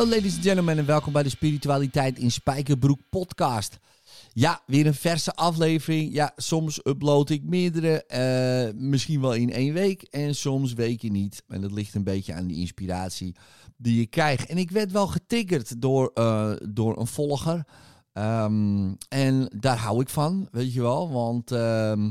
Hallo ladies and gentlemen en welkom bij de Spiritualiteit in Spijkerbroek podcast. Ja, weer een verse aflevering. Ja, soms upload ik meerdere, eh, misschien wel in één week en soms weken niet. En dat ligt een beetje aan de inspiratie die je krijgt. En ik werd wel getriggerd door, eh, door een volger. Ehm, en daar hou ik van, weet je wel. Want ehm,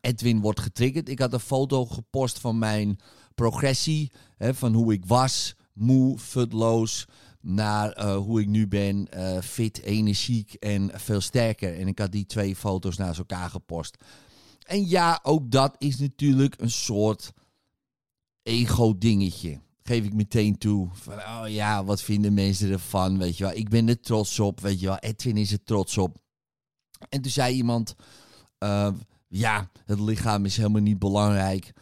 Edwin wordt getriggerd. Ik had een foto gepost van mijn progressie. Hè, van hoe ik was, moe, futloos. Naar eh, hoe ik nu ben, eh, fit, energiek en veel sterker. En ik had die twee foto's naast elkaar gepost. En ja, ook dat is natuurlijk een soort ego-dingetje. Geef ik meteen toe. Oh ja, wat vinden mensen ervan? Weet je wel, ik ben er trots op. Weet je wel, Edwin is er trots op. En toen zei iemand: eh, Ja, het lichaam is helemaal niet belangrijk.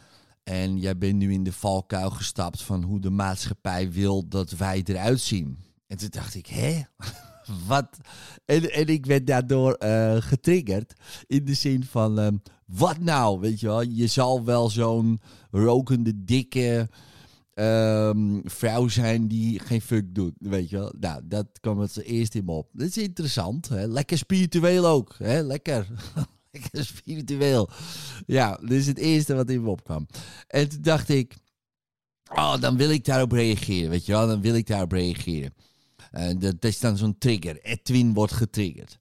En jij bent nu in de valkuil gestapt van hoe de maatschappij wil dat wij eruit zien. En toen dacht ik: Hè? Wat? En, en ik werd daardoor eh, getriggerd. In de zin van: ehm, Wat nou? Weet je wel, je zal wel zo'n rokende, dikke ehm, vrouw zijn die geen fuck doet. Weet je wel? Nou, dat kwam het eerst in me op. Dat is interessant. Hè? Lekker spiritueel ook. Hè? Lekker. Spiritueel. Ja, dat is het eerste wat in me opkwam. En toen dacht ik, oh, dan wil ik daarop reageren. Weet je wel, dan wil ik daarop reageren. En dat is dan zo'n trigger. Edwin wordt getriggerd.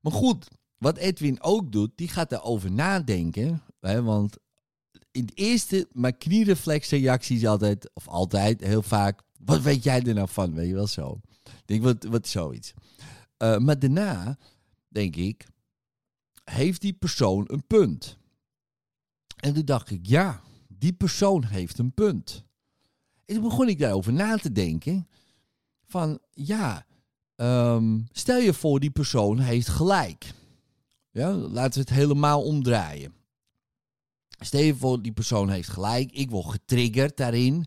Maar goed, wat Edwin ook doet, die gaat daarover nadenken. Hè, want in het eerste, mijn kniereflexreactie altijd, of altijd, heel vaak, wat weet jij er nou van? Weet je wel zo. Ik denk, wat, wat zoiets. Eh, maar daarna denk ik, heeft die persoon een punt? En toen dacht ik, ja, die persoon heeft een punt. En toen begon ik daarover na te denken. Van, ja, ehm, stel je voor die persoon heeft gelijk. Ja, laten we het helemaal omdraaien. Stel je voor die persoon heeft gelijk. Ik word getriggerd daarin.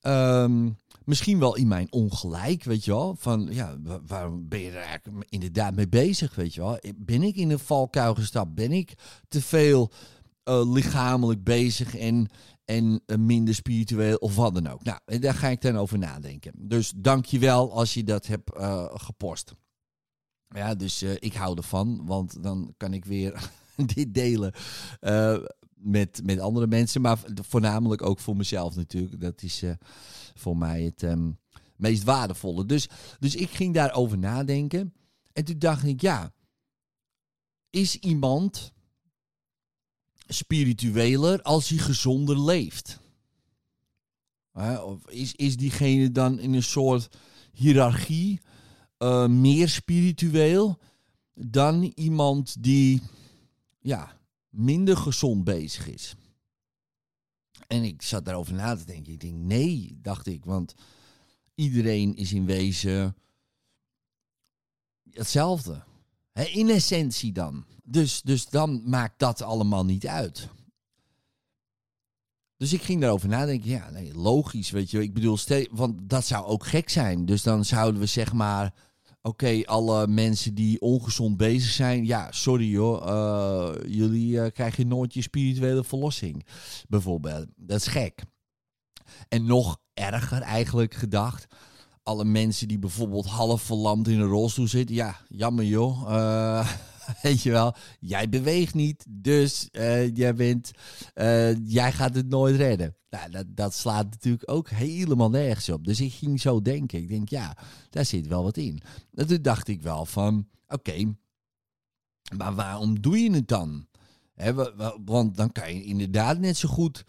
Ehm, misschien wel in mijn ongelijk, weet je wel. Van, ja, wa- waarom ben je er inderdaad mee bezig, weet je wel. Ben ik in een valkuil gestapt? Ben ik te veel eh, lichamelijk bezig en, en eh, minder spiritueel of wat dan ook? Nou, daar ga ik dan over nadenken. Dus dank je wel als je dat hebt eh, gepost. Ja, dus ik hou ervan, want dan kan ik weer dit delen met, met andere mensen. Maar voornamelijk ook voor mezelf natuurlijk. Dat is eh, voor mij het ehm, meest waardevolle. Dus, dus ik ging daarover nadenken. En toen dacht ik, ja, is iemand spiritueler als hij gezonder leeft? Of is, is diegene dan in een soort hiërarchie eh, meer spiritueel dan iemand die ja, minder gezond bezig is? En ik zat daarover na te denken. Ik denk, nee, dacht ik, want iedereen is in wezen hetzelfde. In essentie dan. Dus, dus dan maakt dat allemaal niet uit. Dus ik ging daarover nadenken. Ja, nee, logisch, weet je. Ik bedoel, want dat zou ook gek zijn. Dus dan zouden we zeg maar... Oké, alle mensen die ongezond bezig zijn... Ja, sorry hoor. eh, jullie eh, krijgen nooit je spirituele verlossing. Bijvoorbeeld. Dat is gek. En nog erger eigenlijk gedacht. Alle mensen die bijvoorbeeld half verlamd in een rolstoel zitten. Ja, jammer joh. Eh, weet je wel, jij beweegt niet, dus eh, jij, bent, eh, jij gaat het nooit redden. Nou, dat, dat slaat natuurlijk ook helemaal nergens op. Dus ik ging zo denken. Ik denk, ja, daar zit wel wat in. En toen dacht ik wel van, oké, maar waarom doe je het dan? Want dan kan je inderdaad net zo goed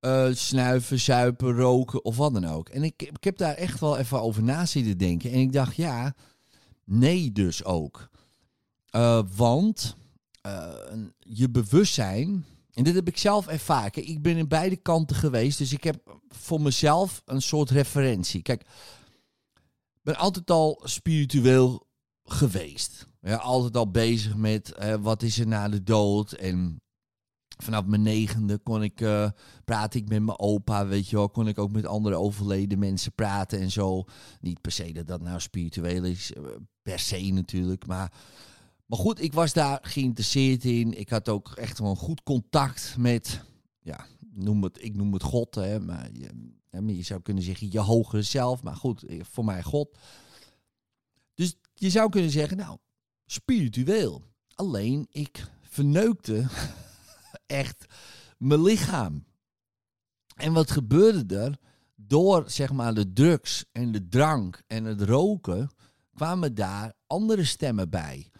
eh, snuiven, zuipen, roken of wat dan ook. En ik, ik heb daar echt wel even over na zitten denken. En ik dacht, ja, nee dus ook. Eh, want eh, je bewustzijn, en dit heb ik zelf ervaren. Ik ben in beide kanten geweest, dus ik heb voor mezelf een soort referentie. Kijk, ik ben altijd al spiritueel geweest. Ja, altijd al bezig met eh, wat is er na de dood. En vanaf mijn negende kon ik, uh, praat ik met mijn opa, weet je wel. Kon ik ook met andere overleden mensen praten en zo. Niet per se dat dat nou spiritueel is, per se natuurlijk. Maar, maar goed, ik was daar geïnteresseerd in. Ik had ook echt een goed contact met, ja, noem het, ik noem het God. Hè, maar je, je zou kunnen zeggen je hogere zelf. Maar goed, voor mij God. Dus je zou kunnen zeggen, nou, spiritueel. Alleen ik verneukte echt mijn lichaam. En wat gebeurde er? Door zeg maar de drugs en de drank en het roken kwamen daar andere stemmen bij.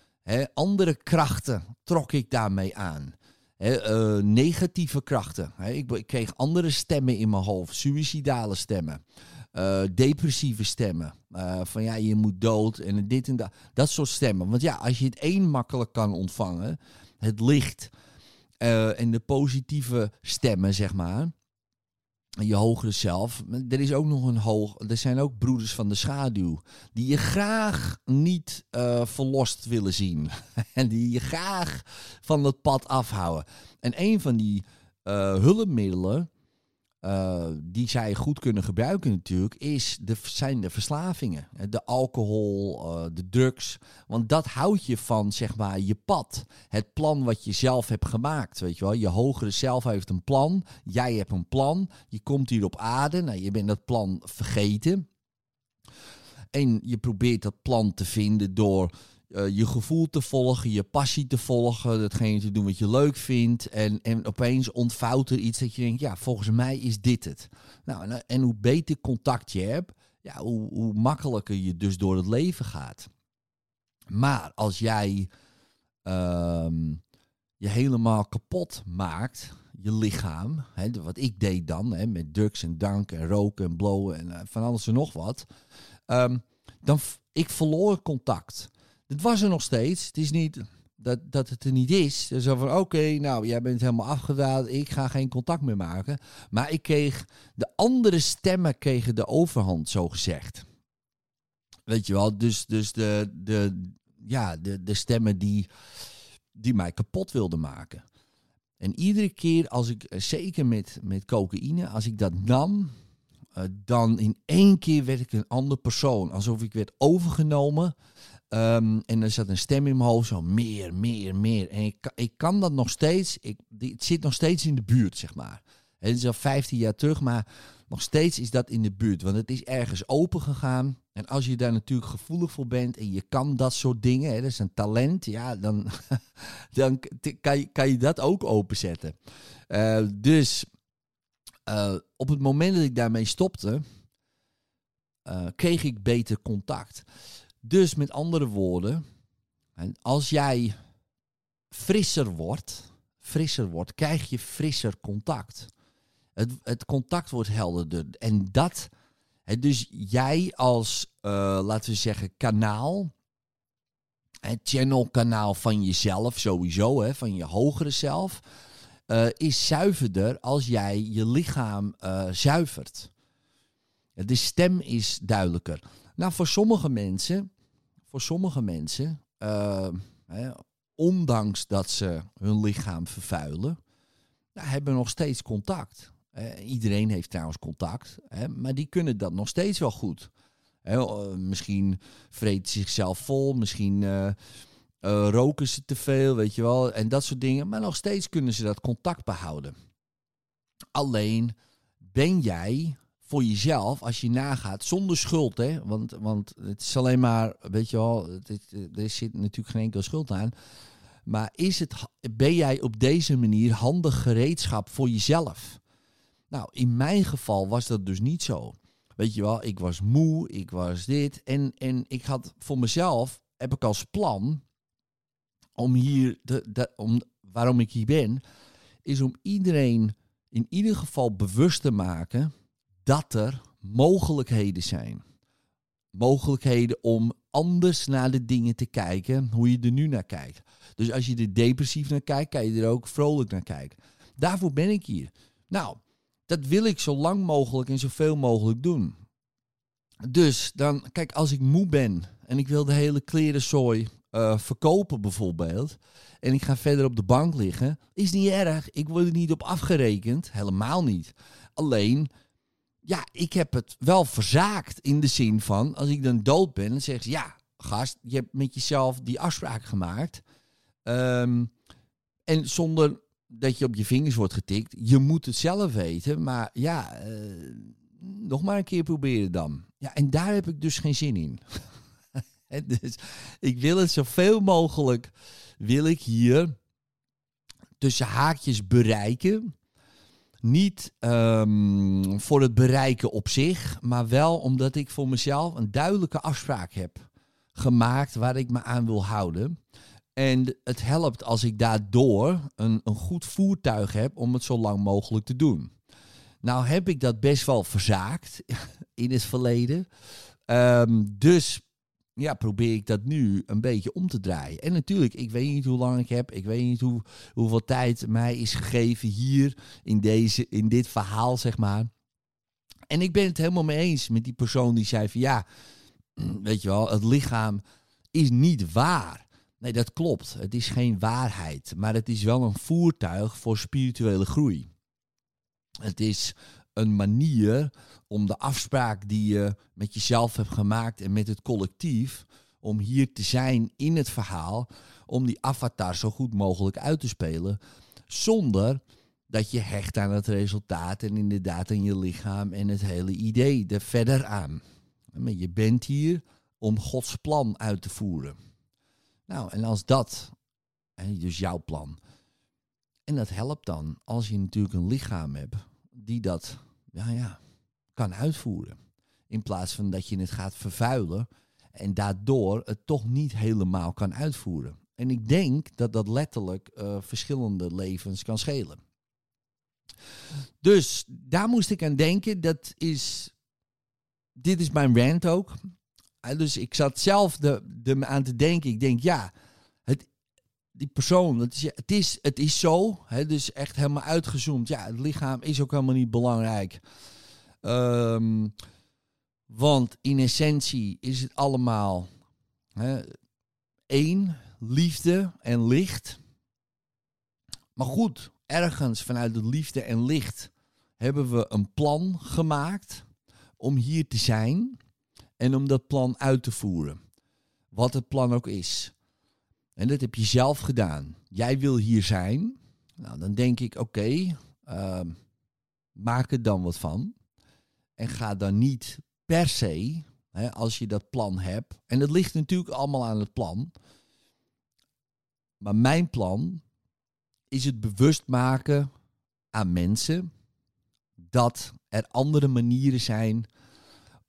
Andere krachten trok ik daarmee aan. Eh, negatieve krachten. ik, kreeg andere stemmen in mijn hoofd, suïcidale stemmen. Eh, depressieve stemmen. Uh, van ja, je moet dood en dit en dat. Dat soort stemmen. Want ja, als je het één makkelijk kan ontvangen, het licht en de positieve stemmen, zeg maar. Je hogere zelf. Er is ook nog een hoog. Er zijn ook broeders van de schaduw. Die je graag niet verlost willen zien. en die je graag van het pad afhouden. En een van die hulpmiddelen uh, die zij goed kunnen gebruiken natuurlijk, is de, zijn de verslavingen. De alcohol, uh, de drugs. Want dat houdt je van, zeg maar, je pad. Het plan wat je zelf hebt gemaakt, weet je wel. Je hogere zelf heeft een plan. Jij hebt een plan. Je komt hier op aarde. Nou, je bent dat plan vergeten. En je probeert dat plan te vinden door uh, je gevoel te volgen, je passie te volgen, datgene te doen wat je leuk vindt. En, en opeens ontvouwt er iets dat je denkt, ja, volgens mij is dit het. Nou, en, hoe beter contact je hebt, ja, hoe, hoe makkelijker je dus door het leven gaat. Maar als jij ehm, je helemaal kapot maakt, je lichaam, hè, wat ik deed dan, hè, met drugs en dank en roken en blowen en uh, van alles en nog wat, um, dan ik verloor contact. Het was er nog steeds. Het is niet dat, dat het er niet is. Zo van, oké, nou, jij bent helemaal afgedaald. Ik ga geen contact meer maken. Maar ik kreeg, de andere stemmen kregen de overhand, zo gezegd. Weet je wel, dus, dus de, de, ja, de, de stemmen die, die mij kapot wilden maken. En iedere keer als ik, eh, zeker met, met cocaïne, als ik dat nam, uh, dan in één keer werd ik een ander persoon. Alsof ik werd overgenomen Um, en er zat een stem in mijn hoofd, zo meer, meer, meer. En ik, ik kan dat nog steeds, ik, het zit nog steeds in de buurt, zeg maar. Het is al 15 jaar terug, maar nog steeds is dat in de buurt. Want het is ergens open gegaan. En als je daar natuurlijk gevoelig voor bent en je kan dat soort dingen, hè, dat is een talent, ja, dan, dan kan, je, kan je dat ook openzetten. Uh, dus uh, op het moment dat ik daarmee stopte, uh, kreeg ik beter contact. Dus met andere woorden, als jij frisser wordt, frisser wordt, krijg je frisser contact. Het, het contact wordt helderder. En dat, dus jij als, uh, laten we zeggen, kanaal, het channel-kanaal van jezelf sowieso, hè, van je hogere zelf, uh, is zuiverder als jij je lichaam uh, zuivert. De stem is duidelijker. Nou, voor sommige mensen, voor sommige mensen, uh, hè, ondanks dat ze hun lichaam vervuilen, hebben nog steeds contact. iedereen heeft trouwens contact, hè, maar die kunnen dat nog steeds wel goed. Hè, misschien vreet ze zichzelf vol, misschien uh, roken ze te veel, weet je wel, en dat soort dingen. Maar nog steeds kunnen ze dat contact behouden. Alleen ben jij voor jezelf, als je nagaat, zonder schuld, hè? Want, want het is alleen maar, weet je wel, het, er zit natuurlijk geen enkele schuld aan. Maar is het, ben jij op deze manier handig gereedschap voor jezelf? Nou, in mijn geval was dat dus niet zo. Weet je wel, ik was moe, ik was dit. En, en ik had voor mezelf, heb ik als plan, om hier, de, de, om, waarom ik hier ben, is om iedereen in ieder geval bewust te maken dat er mogelijkheden zijn. Mogelijkheden om anders naar de dingen te kijken, hoe je er nu naar kijkt. Dus als je er depressief naar kijkt, kan je er ook vrolijk naar kijken. Daarvoor ben ik hier. Nou, dat wil ik zo lang mogelijk en zoveel mogelijk doen. Dus dan, kijk, als ik moe ben en ik wil de hele klerenzooi eh, verkopen bijvoorbeeld. En ik ga verder op de bank liggen. Is niet erg. Ik word er niet op afgerekend. Helemaal niet. Alleen, ja, ik heb het wel verzaakt. In de zin van, als ik dan dood ben, dan zeg ze, ja, gast, je hebt met jezelf die afspraak gemaakt. Ehm, en zonder dat je op je vingers wordt getikt. Je moet het zelf weten. Maar ja, eh, nog maar een keer proberen dan. Ja, en daar heb ik dus geen zin in. dus ik wil het zoveel mogelijk, wil ik hier tussen haakjes bereiken. Niet um, voor het bereiken op zich, maar wel omdat ik voor mezelf een duidelijke afspraak heb gemaakt waar ik me aan wil houden. En het helpt als ik daardoor een, een goed voertuig heb om het zo lang mogelijk te doen. Nou heb ik dat best wel verzaakt in het verleden. Um, dus ja, probeer ik dat nu een beetje om te draaien. En natuurlijk, ik weet niet hoe lang ik heb. Ik weet niet hoe, hoeveel tijd mij is gegeven hier in, deze, in dit verhaal, zeg maar. En ik ben het helemaal mee eens met die persoon die zei van ja, weet je wel, het lichaam is niet waar. Nee, dat klopt. Het is geen waarheid. Maar het is wel een voertuig voor spirituele groei. Het is een manier om de afspraak die je met jezelf hebt gemaakt en met het collectief, om hier te zijn in het verhaal, om die avatar zo goed mogelijk uit te spelen, zonder dat je hecht aan het resultaat en inderdaad aan je lichaam en het hele idee er verder aan. Maar je bent hier om Gods plan uit te voeren. Nou, en als dat, dus jouw plan, en dat helpt dan als je natuurlijk een lichaam hebt die dat ja, ja, kan uitvoeren. In plaats van dat je het gaat vervuilen en daardoor het toch niet helemaal kan uitvoeren. En ik denk dat dat letterlijk uh, verschillende levens kan schelen. Dus daar moest ik aan denken. Dat is, dit is mijn rant ook. Uh, dus ik zat zelf de, de, aan te denken. Ik denk, ja, die persoon, het is, het is, het is zo. Hè, dus echt helemaal uitgezoomd. Ja, het lichaam is ook helemaal niet belangrijk. Um, want in essentie is het allemaal hè, één, liefde en licht. Maar goed, ergens vanuit de liefde en licht hebben we een plan gemaakt om hier te zijn en om dat plan uit te voeren. Wat het plan ook is. En dat heb je zelf gedaan. Jij wil hier zijn. Nou, dan denk ik, oké, uh, maak er dan wat van. En ga dan niet per se, hè, als je dat plan hebt. En het ligt natuurlijk allemaal aan het plan. Maar mijn plan is het bewust maken aan mensen dat er andere manieren zijn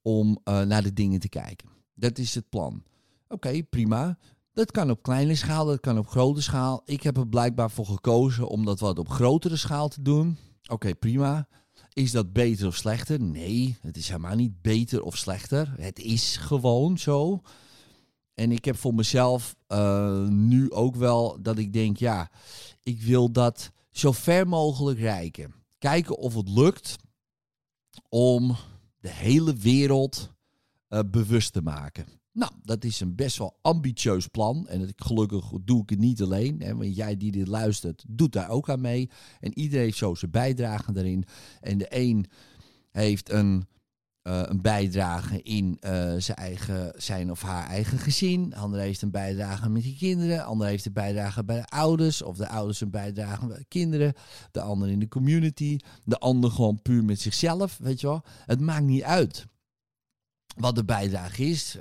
om uh, naar de dingen te kijken. Dat is het plan. Oké, prima. Dat kan op kleine schaal, dat kan op grote schaal. Ik heb er blijkbaar voor gekozen om dat wat op grotere schaal te doen. Oké, prima. Is dat beter of slechter? Nee, het is helemaal niet beter of slechter. Het is gewoon zo. En ik heb voor mezelf uh, nu ook wel dat ik denk, ja, ik wil dat zo ver mogelijk reiken. Kijken of het lukt om de hele wereld uh, bewust te maken. Nou, dat is een best wel ambitieus plan. En het, gelukkig doe ik het niet alleen. Hè, want jij die dit luistert, doet daar ook aan mee. En iedereen heeft zo zijn bijdrage daarin. En de een heeft een, uh, een bijdrage in uh, zijn, eigen, zijn of haar eigen gezin. De ander heeft een bijdrage met die kinderen. De ander heeft een bijdrage bij de ouders. Of de ouders een bijdrage bij de kinderen. De ander in de community. De ander gewoon puur met zichzelf. Weet je wel. Het maakt niet uit wat de bijdrage is.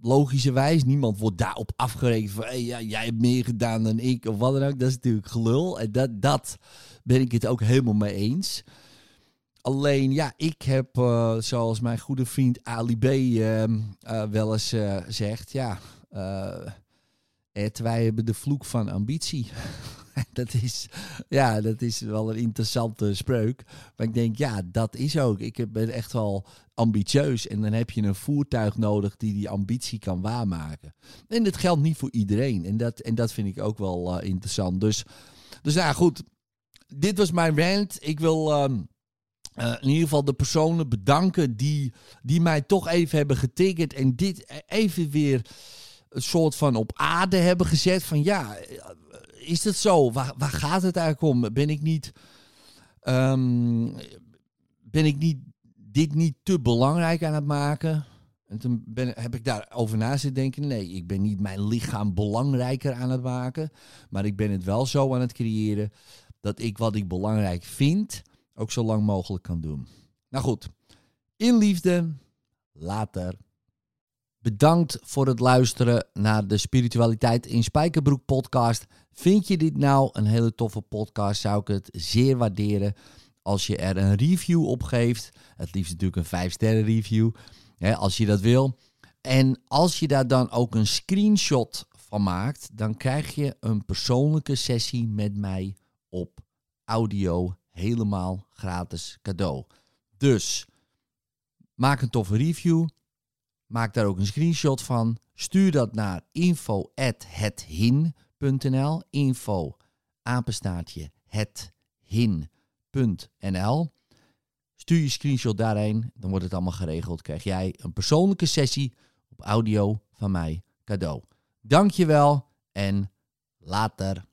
Logischerwijs, niemand wordt daarop afgerekend van hey, ja, jij hebt meer gedaan dan ik of wat dan ook. Dat is natuurlijk gelul. En dat, dat ben ik het ook helemaal mee eens. Alleen, ja, ik heb, uh, zoals mijn goede vriend Ali B. Uh, uh, wel eens uh, zegt, ja, Ed, wij hebben de vloek van ambitie. dat, is, ja, dat is wel een interessante spreuk. Maar ik denk, ja, dat is ook. Ik ben echt wel ambitieus. En dan heb je een voertuig nodig die die ambitie kan waarmaken. En dat geldt niet voor iedereen. En dat, en dat vind ik ook wel uh, interessant. Dus, dus ja, goed. Dit was mijn rant. Ik wil... Um, eh, in ieder geval de personen bedanken die, die mij toch even hebben getiggerd en dit e- even weer een soort van op aarde hebben gezet. Van ja, is dat zo? Waar, waar gaat het eigenlijk om? Ben ik niet, ehm, ben ik niet dit niet te belangrijk aan het maken? En toen heb ik daarover na zitten denken. Nee, ik ben niet mijn lichaam belangrijker aan het maken. Maar ik ben het wel zo aan het creëren dat ik wat ik belangrijk vind ook zo lang mogelijk kan doen. Nou goed, in liefde, later. Bedankt voor het luisteren naar de Spiritualiteit in Spijkerbroek podcast. Vind je dit nou een hele toffe podcast, zou ik het zeer waarderen als je er een review op geeft. Het liefst natuurlijk een 5 sterren review, hè, als je dat wil. En als je daar dan ook een screenshot van maakt, dan krijg je een persoonlijke sessie met mij op audio helemaal gratis cadeau. Dus maak een toffe review. Maak daar ook een screenshot van. Stuur dat naar info@hethin.nl. Info apenstaartje hethin.nl. Stuur je screenshot daarheen, dan wordt het allemaal geregeld. Krijg jij een persoonlijke sessie op audio van mij cadeau. Dankjewel en later.